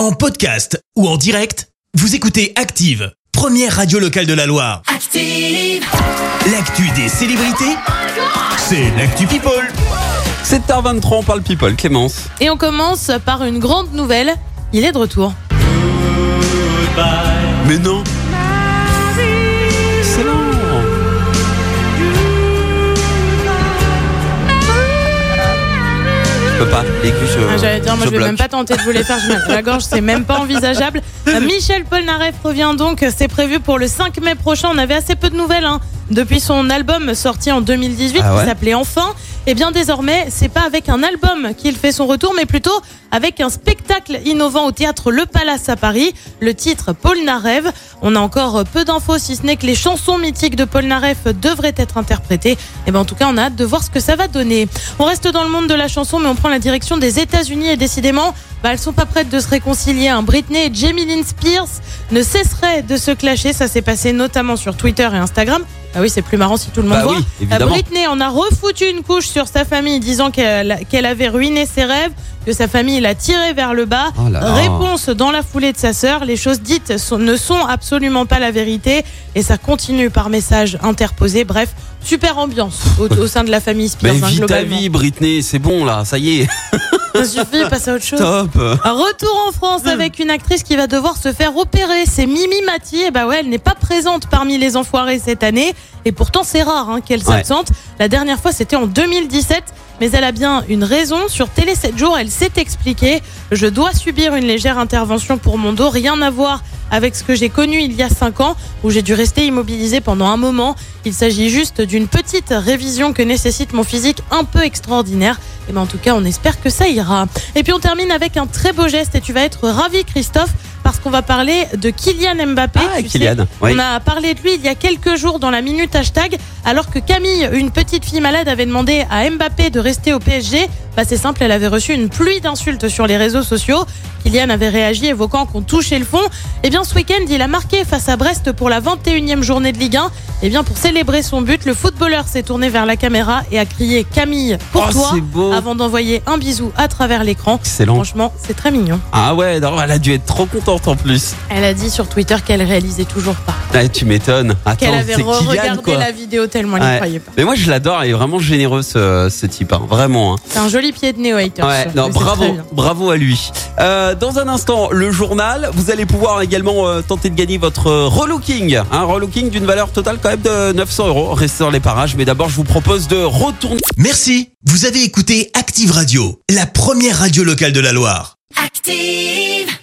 En podcast ou en direct, vous écoutez Active, première radio locale de la Loire. Active. L'actu des célébrités, c'est l'actu People. 7h23, on parle people. Clémence. Et on commence par une grande nouvelle. Il est de retour. Mais non. Peux pas. Les cuisses, Ah, J'allais dire, moi je vais bloque. même pas tenter de vous les faire. Je me la gorge, c'est même pas envisageable. Euh, Michel Polnareff revient donc. C'est prévu pour le 5 mai prochain. On avait assez peu de nouvelles hein, depuis son album sorti en 2018 Ah ouais? qui s'appelait Enfin. Et bien désormais, c'est pas avec un album qu'il fait son retour, mais plutôt avec un spectacle innovant au théâtre Le Palace à Paris. Le titre Polnareff. On a encore peu d'infos, si ce n'est que les chansons mythiques de Polnareff devraient être interprétées. Et ben en tout cas, on a hâte de voir ce que ça va donner. On reste dans le monde de la chanson, mais on prend la direction des États-Unis et décidément, bah, elles sont pas prêtes de se réconcilier. Hein. Britney et Jamie Lynn Spears ne cesseraient de se clasher. Ça s'est passé notamment sur Twitter et Instagram. Ah oui, c'est plus marrant si tout le monde Bah voit. oui, Euh, évidemment. Britney en a refoutu une couche sur sa famille, disant qu'elle avait ruiné ses rêves, que sa famille l'a tiré vers le bas. Oh là là. Réponse dans la foulée de sa sœur. Les choses dites sont- ne sont absolument pas la vérité et ça continue par message interposé. Bref, super ambiance au, au sein de la famille Spears. Mais hein, ta vie, Britney. C'est bon là. Ça y est. Ça suffit, passe à autre chose. Top. Un retour en France avec une actrice qui va devoir se faire opérer. C'est Mimi Mati. Et bah ouais, elle n'est pas présente parmi les enfoirés cette année. Et pourtant, c'est rare hein, qu'elle Ouais. s'absente. La dernière fois, c'était en 2017. Mais elle a bien une raison. Sur Télé 7 jours, elle s'est expliquée. Je dois subir une légère intervention pour mon dos. Rien à voir avec ce que j'ai connu il y a 5 ans, où j'ai dû rester immobilisée pendant un moment. Il s'agit juste d'une petite révision que nécessite mon physique un peu extraordinaire. Et ben en tout cas, on espère que ça ira. Et puis on termine avec un très beau geste et tu vas être ravi, Christophe, parce qu'on va parler de Kylian Mbappé. Ah, sais. Oui. On a parlé de lui il y a quelques jours dans la minute hashtag, alors que Camille, une petite fille malade, avait demandé à Mbappé de rester au PSG. Bah c'est simple, elle avait reçu une pluie d'insultes sur les réseaux sociaux. Kylian avait réagi évoquant qu'on touchait le fond. Et bien ce week-end, il a marqué face à Brest pour la 21e journée de Ligue 1. Et bien pour célébrer son but, le footballeur s'est tourné vers la caméra et a crié Camille pour Oh, toi avant d'envoyer un bisou à travers l'écran. Franchement, c'est très mignon. Ah ouais, non, elle a dû être trop contente en plus. Elle a dit sur Twitter qu'elle réalisait toujours pas. Ah, tu m'étonnes. Qu'elle avait regardé la vidéo tellement elle n'y Ouais. croyait pas. Mais moi, je l'adore. Il est vraiment généreux ce, ce type. hein. Vraiment. hein. C'est un joli pied de haters. Ouais, non, bravo, bravo à lui. Euh, dans un instant, le journal. Vous allez pouvoir également euh, tenter de gagner votre euh, relooking, un relooking d'une valeur totale quand même de 900 euros. Restez dans les parages, mais d'abord, je vous propose de retourner. Merci, vous avez écouté Active Radio, la première radio locale de la Loire. Active.